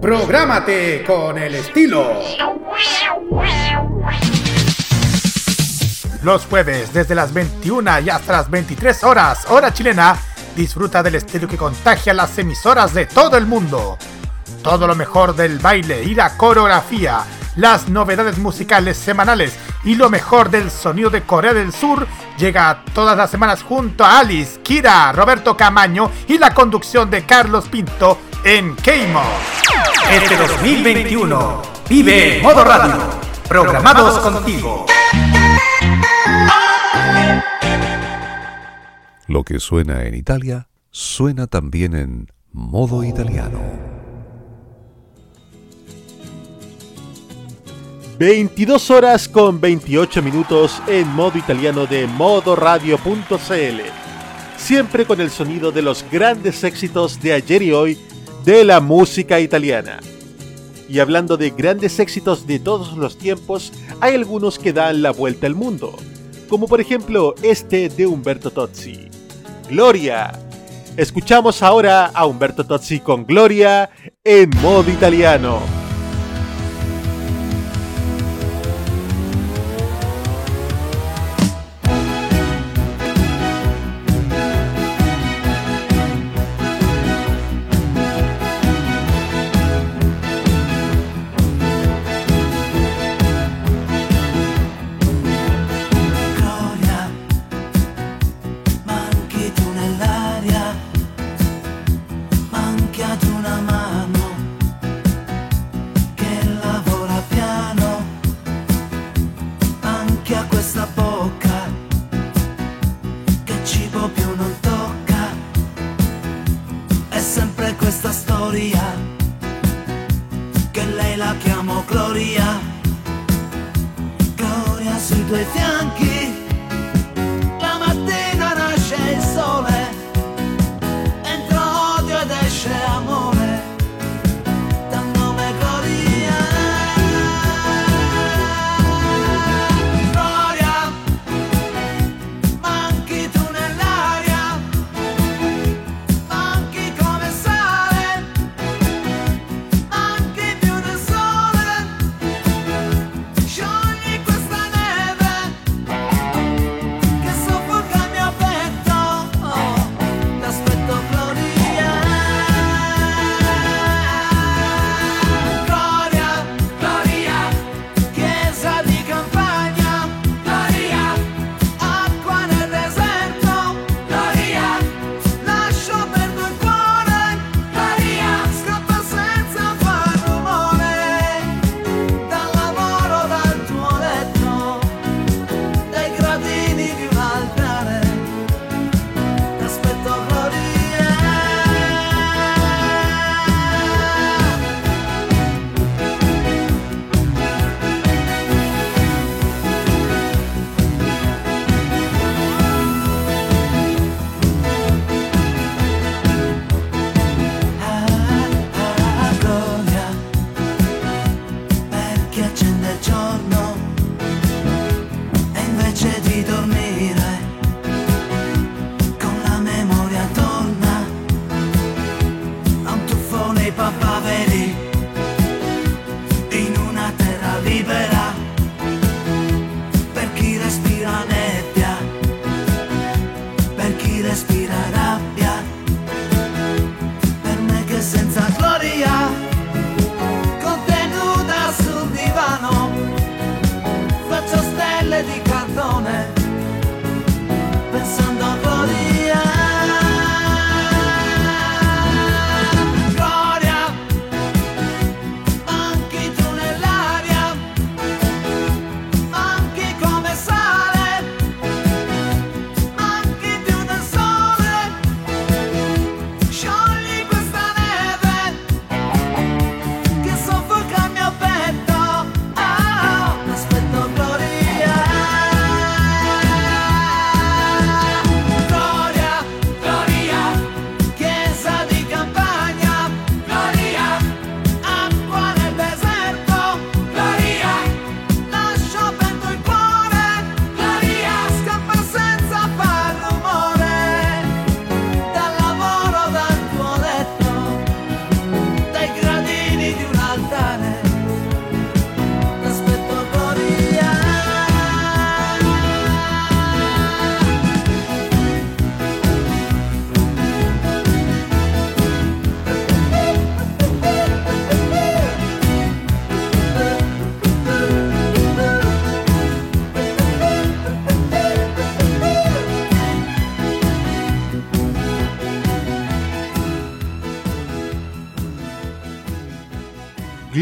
Prográmate con el estilo. Los jueves desde las 21 y hasta las 23 horas, hora chilena, disfruta del estilo que contagia las emisoras de todo el mundo. Todo lo mejor del baile y la coreografía, las novedades musicales semanales y lo mejor del sonido de Corea del Sur llega todas las semanas junto a Alice, Kira, Roberto Camaño y la conducción de Carlos Pinto en Keimo. Este 2021 vive Modo Radio, programados contigo. Lo que suena en Italia, suena también en modo italiano. 22 horas con 28 minutos en modo italiano de modoradio.cl. Siempre con el sonido de los grandes éxitos de ayer y hoy de la música italiana. Y hablando de grandes éxitos de todos los tiempos, hay algunos que dan la vuelta al mundo, como por ejemplo este de Umberto Tozzi. Gloria. Escuchamos ahora a Umberto Tozzi con Gloria en modo italiano.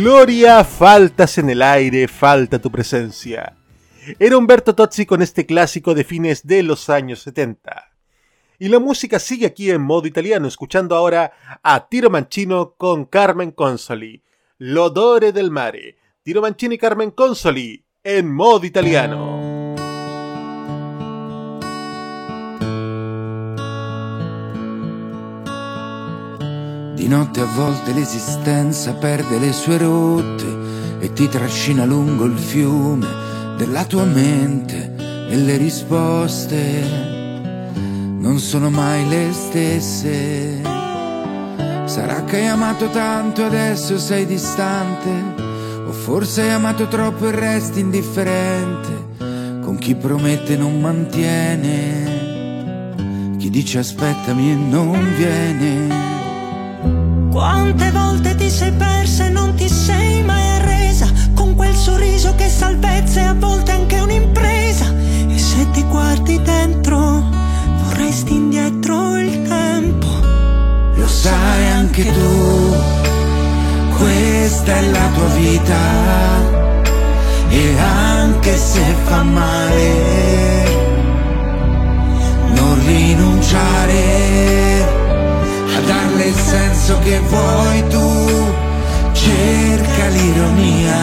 Gloria, faltas en el aire, falta tu presencia. Era Humberto Tozzi con este clásico de fines de los años 70. Y la música sigue aquí en modo italiano, escuchando ahora a Tiro Mancino con Carmen Consoli. L'odore del mare. Tiro Mancino y Carmen Consoli en modo italiano. Di notte a volte l'esistenza perde le sue rotte e ti trascina lungo il fiume della tua mente e le risposte non sono mai le stesse. Sarà che hai amato tanto e adesso sei distante, o forse hai amato troppo e resti indifferente con chi promette non mantiene, chi dice aspettami e non viene. Quante volte ti sei persa e non ti sei mai arresa Con quel sorriso che salvezza e a volte anche un'impresa. E se ti guardi dentro vorresti indietro il tempo. Lo sai anche tu, questa è la tua vita. E anche se fa male, non rinunciare il senso che vuoi tu, cerca l'ironia,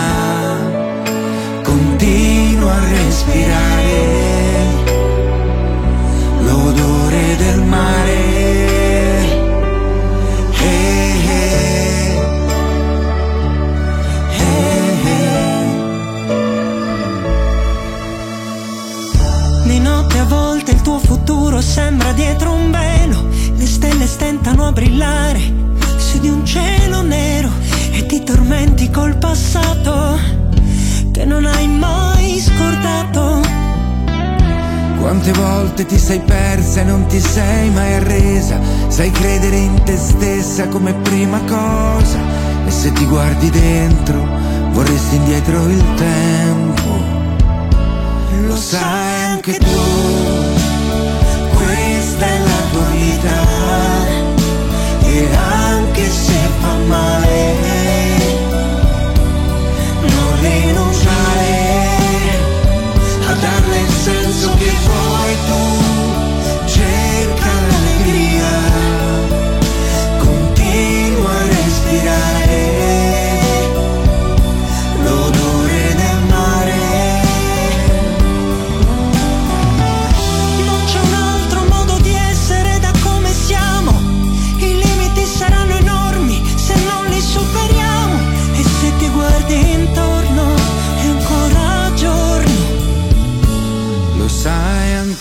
continua a respirare. L'odore Quante volte ti sei persa e non ti sei mai arresa, sai credere in te stessa come prima cosa. E se ti guardi dentro vorresti indietro il tempo. Lo sai anche tu, questa è la tua vita. E anche se fa male, non rinunciare a darle il senso che vuoi 独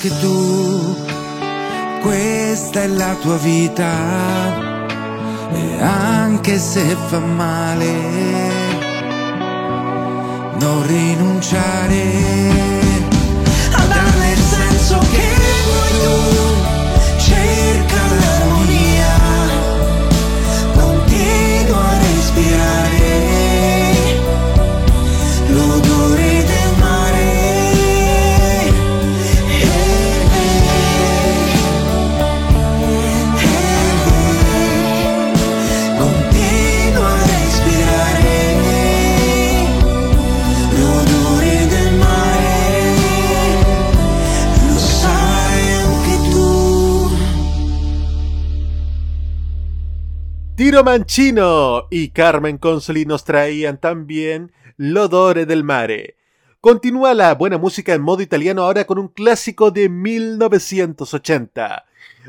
anche tu, questa è la tua vita. E anche se fa male, non rinunciare. A darle il senso che vuoi tu Tiro Mancino y Carmen Consoli nos traían también L'odore del mare. Continúa la buena música en modo italiano ahora con un clásico de 1980.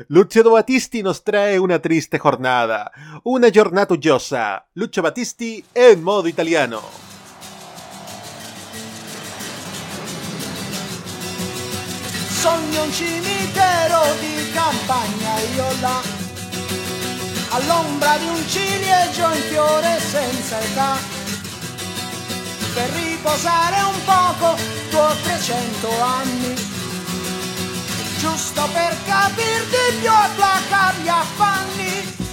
Lucio Battisti nos trae una triste jornada, una giornata uggiosa. Lucio Battisti en modo italiano. Sogno un cimitero di all'ombra di un ciliegio in fiore senza età, per riposare un poco tuoi 300 anni, giusto per capirti più e placare gli affanni.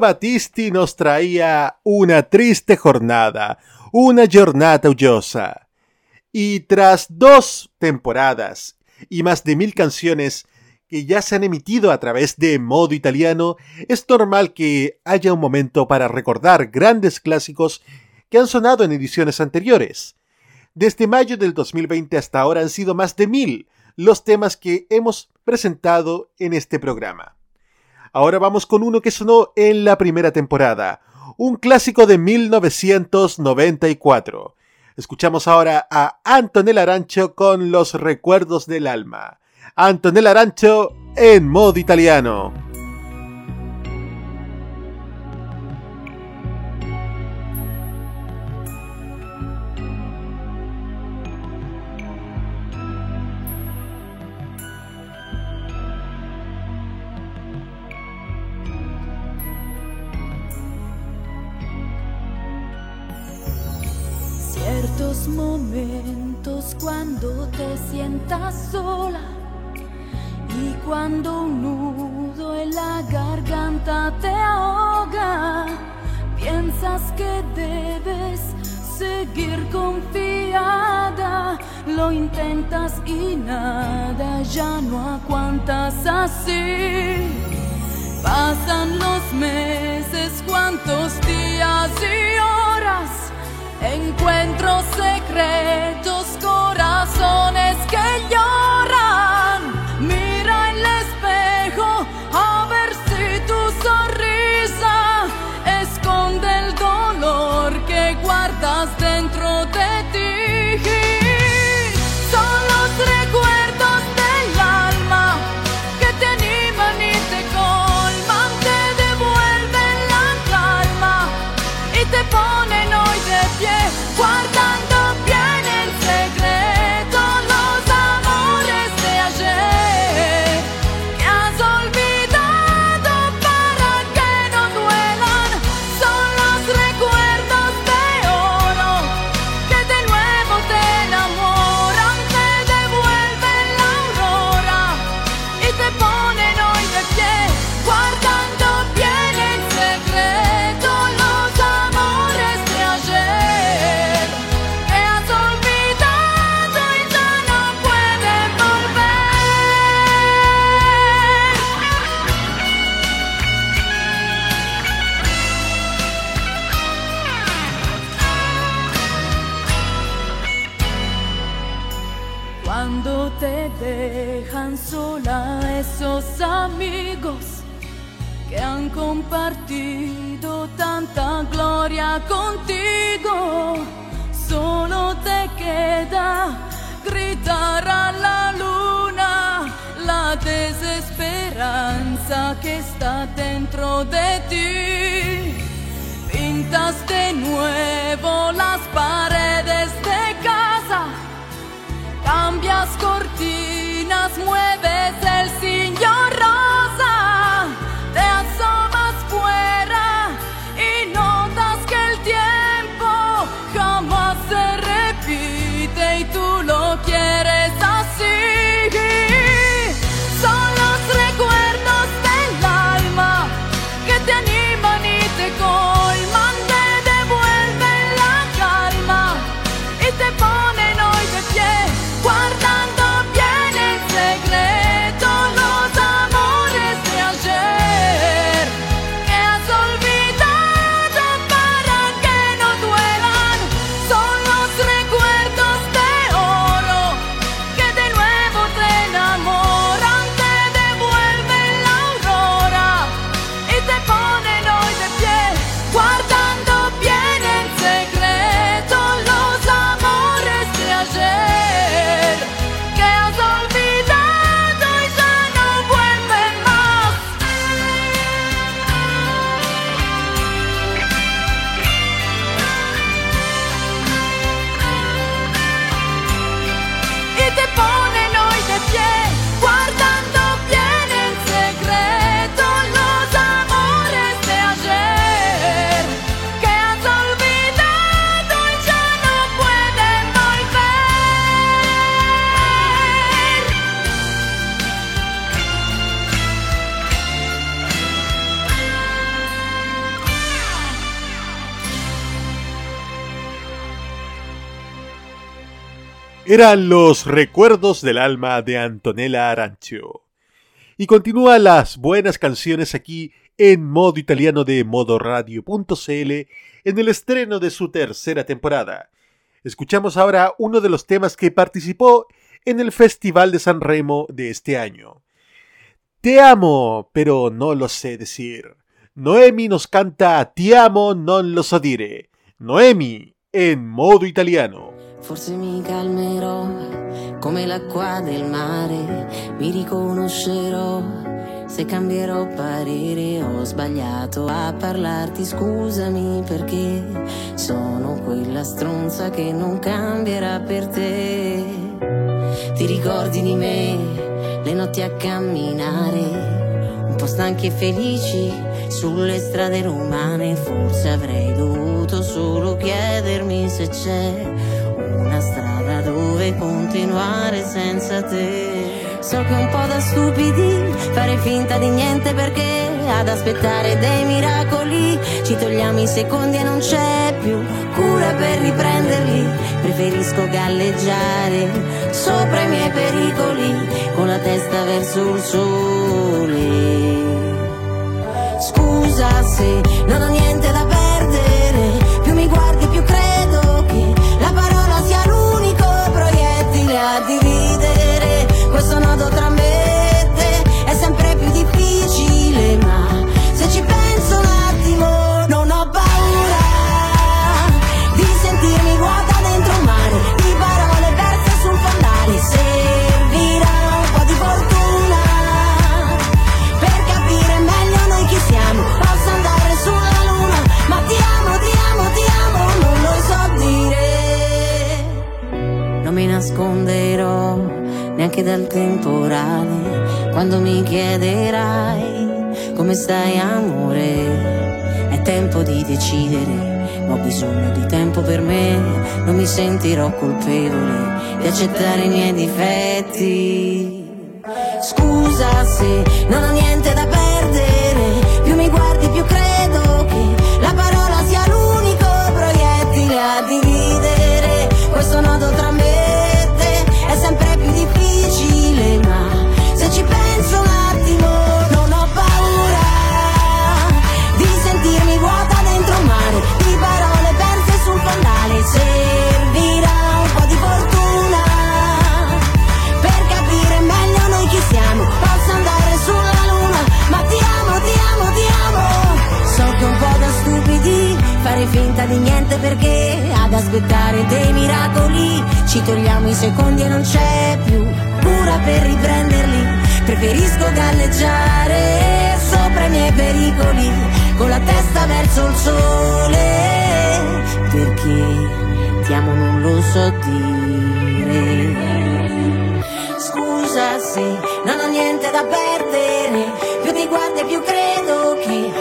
Battisti nos traía una triste jornada, una jornada uggiosa. Y tras dos temporadas y más de mil canciones que ya se han emitido a través de modo italiano, es normal que haya un momento para recordar grandes clásicos que han sonado en ediciones anteriores. Desde mayo del 2020 hasta ahora han sido más de mil los temas que hemos presentado en este programa. Ahora vamos con uno que sonó en la primera temporada, un clásico de 1994. Escuchamos ahora a Antonella Arancho con Los Recuerdos del Alma. Antonella Arancho en modo italiano. Ciertos momentos cuando te sientas sola y cuando un nudo en la garganta te ahoga, piensas que debes seguir confiada, lo intentas y nada, ya no aguantas así. Pasan los meses, cuántos días y horas. that Eran los recuerdos del alma de Antonella Arancio. Y continúa las buenas canciones aquí en modo italiano de modoradio.cl en el estreno de su tercera temporada. Escuchamos ahora uno de los temas que participó en el Festival de San Remo de este año. Te amo, pero no lo sé decir. Noemi nos canta Ti amo, non lo so dire. Noemi en modo italiano. Forse mi calmerò come l'acqua del mare, mi riconoscerò se cambierò parere. Ho sbagliato a parlarti, scusami perché sono quella stronza che non cambierà per te. Ti ricordi di me, le notti a camminare, un po' stanchi e felici sulle strade romane. Forse avrei dovuto solo chiedermi se c'è una strada dove continuare senza te. So che un po' da stupidi fare finta di niente perché ad aspettare dei miracoli ci togliamo i secondi e non c'è più cura per riprenderli. Preferisco galleggiare sopra i miei pericoli con la testa verso il sole. Scusa se non ho niente da dividere questo nodo tra neanche dal temporale quando mi chiederai come stai amore. È tempo di decidere, ma ho bisogno di tempo per me. Non mi sentirò colpevole di accettare i miei difetti. Scusa se non ho niente da perdere, aspettare dei miracoli ci togliamo i secondi e non c'è più cura per riprenderli. Preferisco galleggiare sopra i miei pericoli con la testa verso il sole perché ti amo non lo so dire. Scusa se non ho niente da perdere, più ti guardi più credo che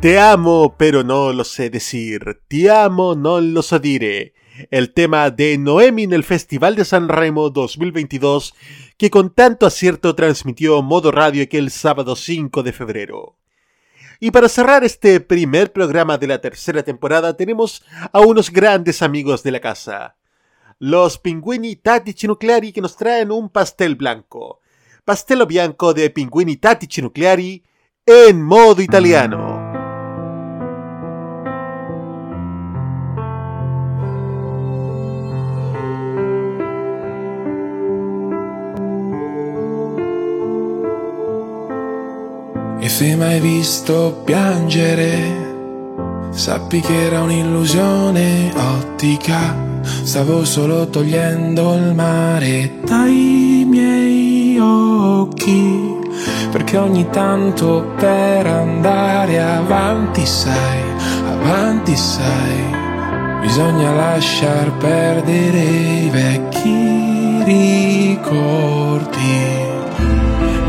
Te amo, pero no lo sé decir. Te amo, no lo sé dire. El tema de Noemi en el Festival de San Remo 2022 que con tanto acierto transmitió Modo Radio aquel sábado 5 de febrero. Y para cerrar este primer programa de la tercera temporada tenemos a unos grandes amigos de la casa. Los Pinguini Tattici Nucleari que nos traen un pastel blanco. Pastello bianco de Pinguini Tattici Nucleari en modo italiano. Se mai visto piangere, sappi che era un'illusione ottica. Stavo solo togliendo il mare dai miei occhi. Perché ogni tanto per andare avanti, sai, avanti, sai, bisogna lasciar perdere i vecchi ricordi.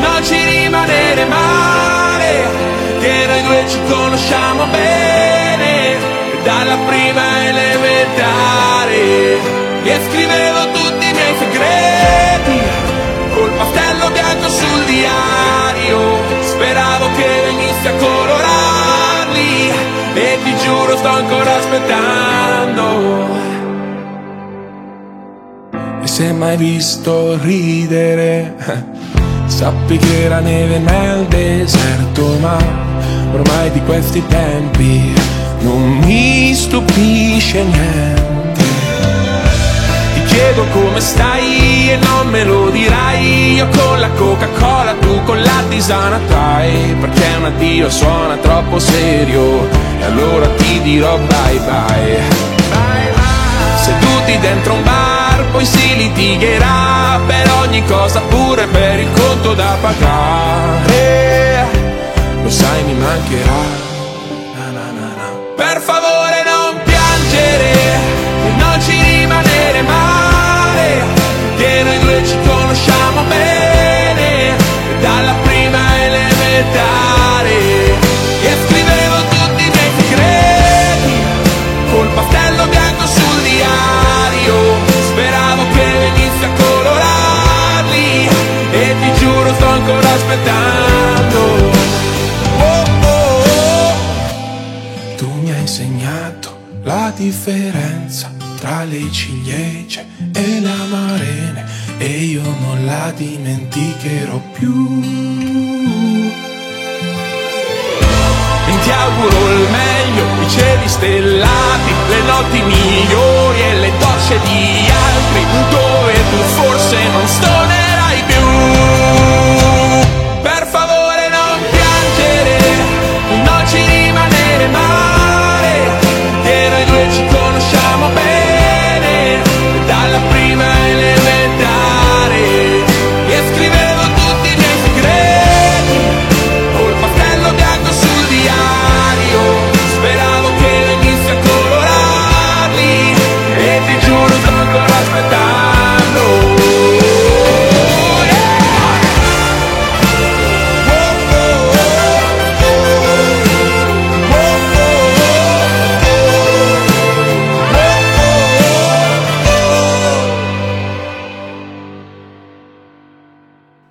non ci rimanere male, che noi due ci conosciamo bene, dalla prima elementare. E scrivevo tutti i miei segreti, col pastello bianco sul diario, speravo che venissi a colorarli, e ti giuro sto ancora aspettando. E se mai visto ridere, sappi che era neve nel deserto, ma ormai di questi tempi non mi stupisce niente. Ti chiedo come stai e non me lo dirai, io con la Coca-Cola, tu con la tisana trai, perché un addio suona troppo serio, e allora ti dirò bye bye. Seduti dentro un bar, poi si litigherà per ogni cosa, pure per il conto da pagare. Lo sai, mi mancherà. Na, na, na. Per favore non piangere e non ci rimanere male, che noi due ci conosciamo bene, dalla prima elementare. Aspettando. Oh, oh, oh. Tu mi hai insegnato la differenza tra le ciliegie e le amarene e io non la dimenticherò più. E ti auguro il meglio, i cieli stellati,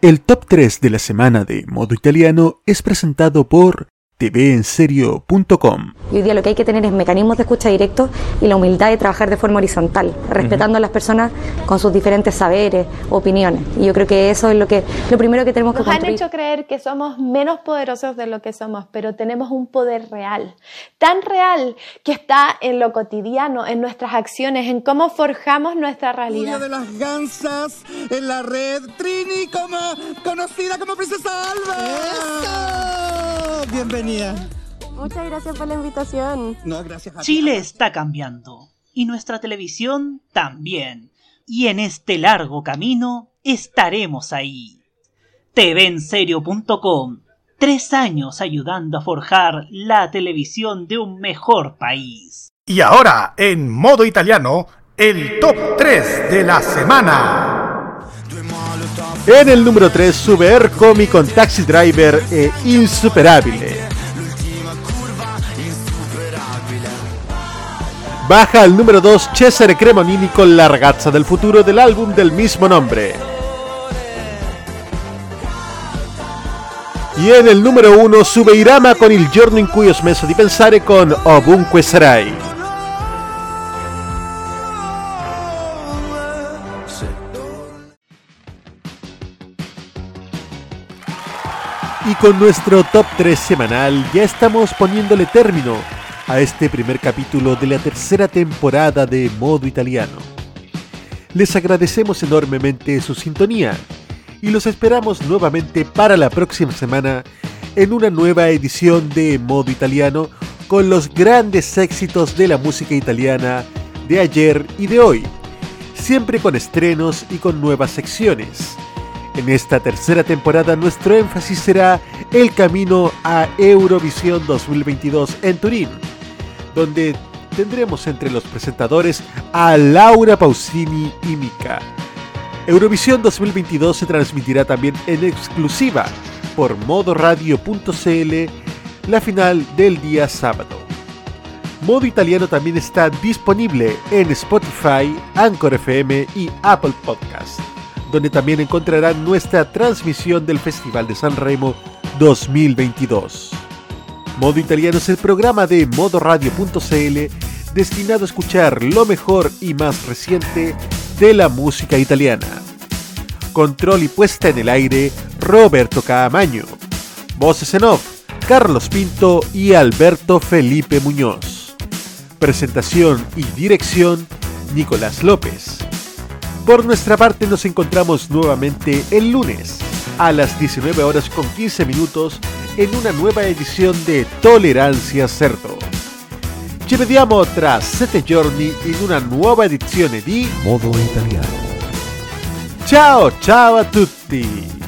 El top 3 de la semana de modo italiano es presentado por tvenserio.com. Y hoy día lo que hay que tener es mecanismos de escucha directos y la humildad de trabajar de forma horizontal, respetando a las personas con sus diferentes saberes, opiniones. Y yo creo que eso es lo que lo primero que tenemos que Nos han construir. hecho creer que somos menos poderosos de lo que somos, pero tenemos un poder real, tan real que está en lo cotidiano, en nuestras acciones, en cómo forjamos nuestra realidad. de las gansas en la red Trini como conocida como Princesa Alba. ¡Eso! Bienvenida. Muchas gracias por la invitación. No, gracias a ti. Chile está cambiando y nuestra televisión también. Y en este largo camino estaremos ahí. TVenserio.com Tres años ayudando a forjar la televisión de un mejor país. Y ahora, en modo italiano, el top 3 de la semana. En el número 3 sube Ercomi con Taxi Driver e Insuperabile. Baja al número 2 Cesare Cremonini con La ragazza del futuro del álbum del mismo nombre. Y en el número 1 sube Irama con Il giorno in cui ho smesso di pensare con Ovunque sarai. Y con nuestro top 3 semanal ya estamos poniéndole término a este primer capítulo de la tercera temporada de Modo Italiano. Les agradecemos enormemente su sintonía y los esperamos nuevamente para la próxima semana en una nueva edición de Modo Italiano con los grandes éxitos de la música italiana de ayer y de hoy, siempre con estrenos y con nuevas secciones. En esta tercera temporada nuestro énfasis será el camino a Eurovisión 2022 en Turín, donde tendremos entre los presentadores a Laura Pausini y Mika. Eurovisión 2022 se transmitirá también en exclusiva por modoradio.cl la final del día sábado. Modo Italiano también está disponible en Spotify, Anchor FM y Apple Podcast, donde también encontrarán nuestra transmisión del Festival de San Remo 2022. Modo Italiano es el programa de modoradio.cl destinado a escuchar lo mejor y más reciente de la música italiana. Control y puesta en el aire, Roberto Caamaño. Voces en off, Carlos Pinto y Alberto Felipe Muñoz. Presentación y dirección, Nicolás López. Por nuestra parte nos encontramos nuevamente el lunes a las 19 horas con 15 minutos en una nueva edición de Tolerancia Cerdo. Ci vediamo tra 7 giorni in una nuova edizione di Modo Italiano. Ciao ciao a tutti!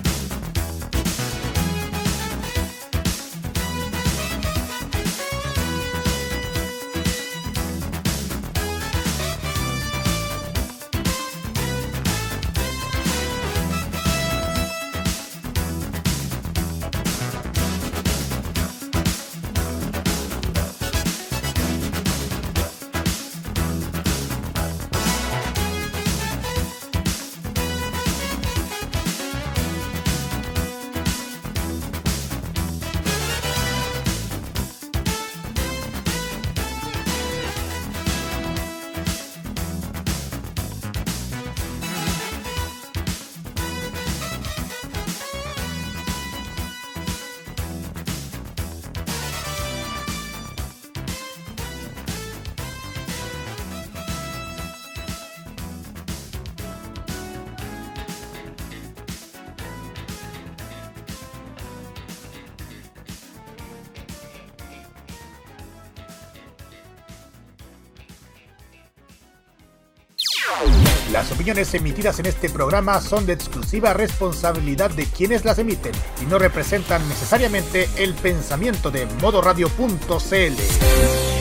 Opiniones emitidas en este programa son de exclusiva responsabilidad de quienes las emiten y no representan necesariamente el pensamiento de modoradio.cl.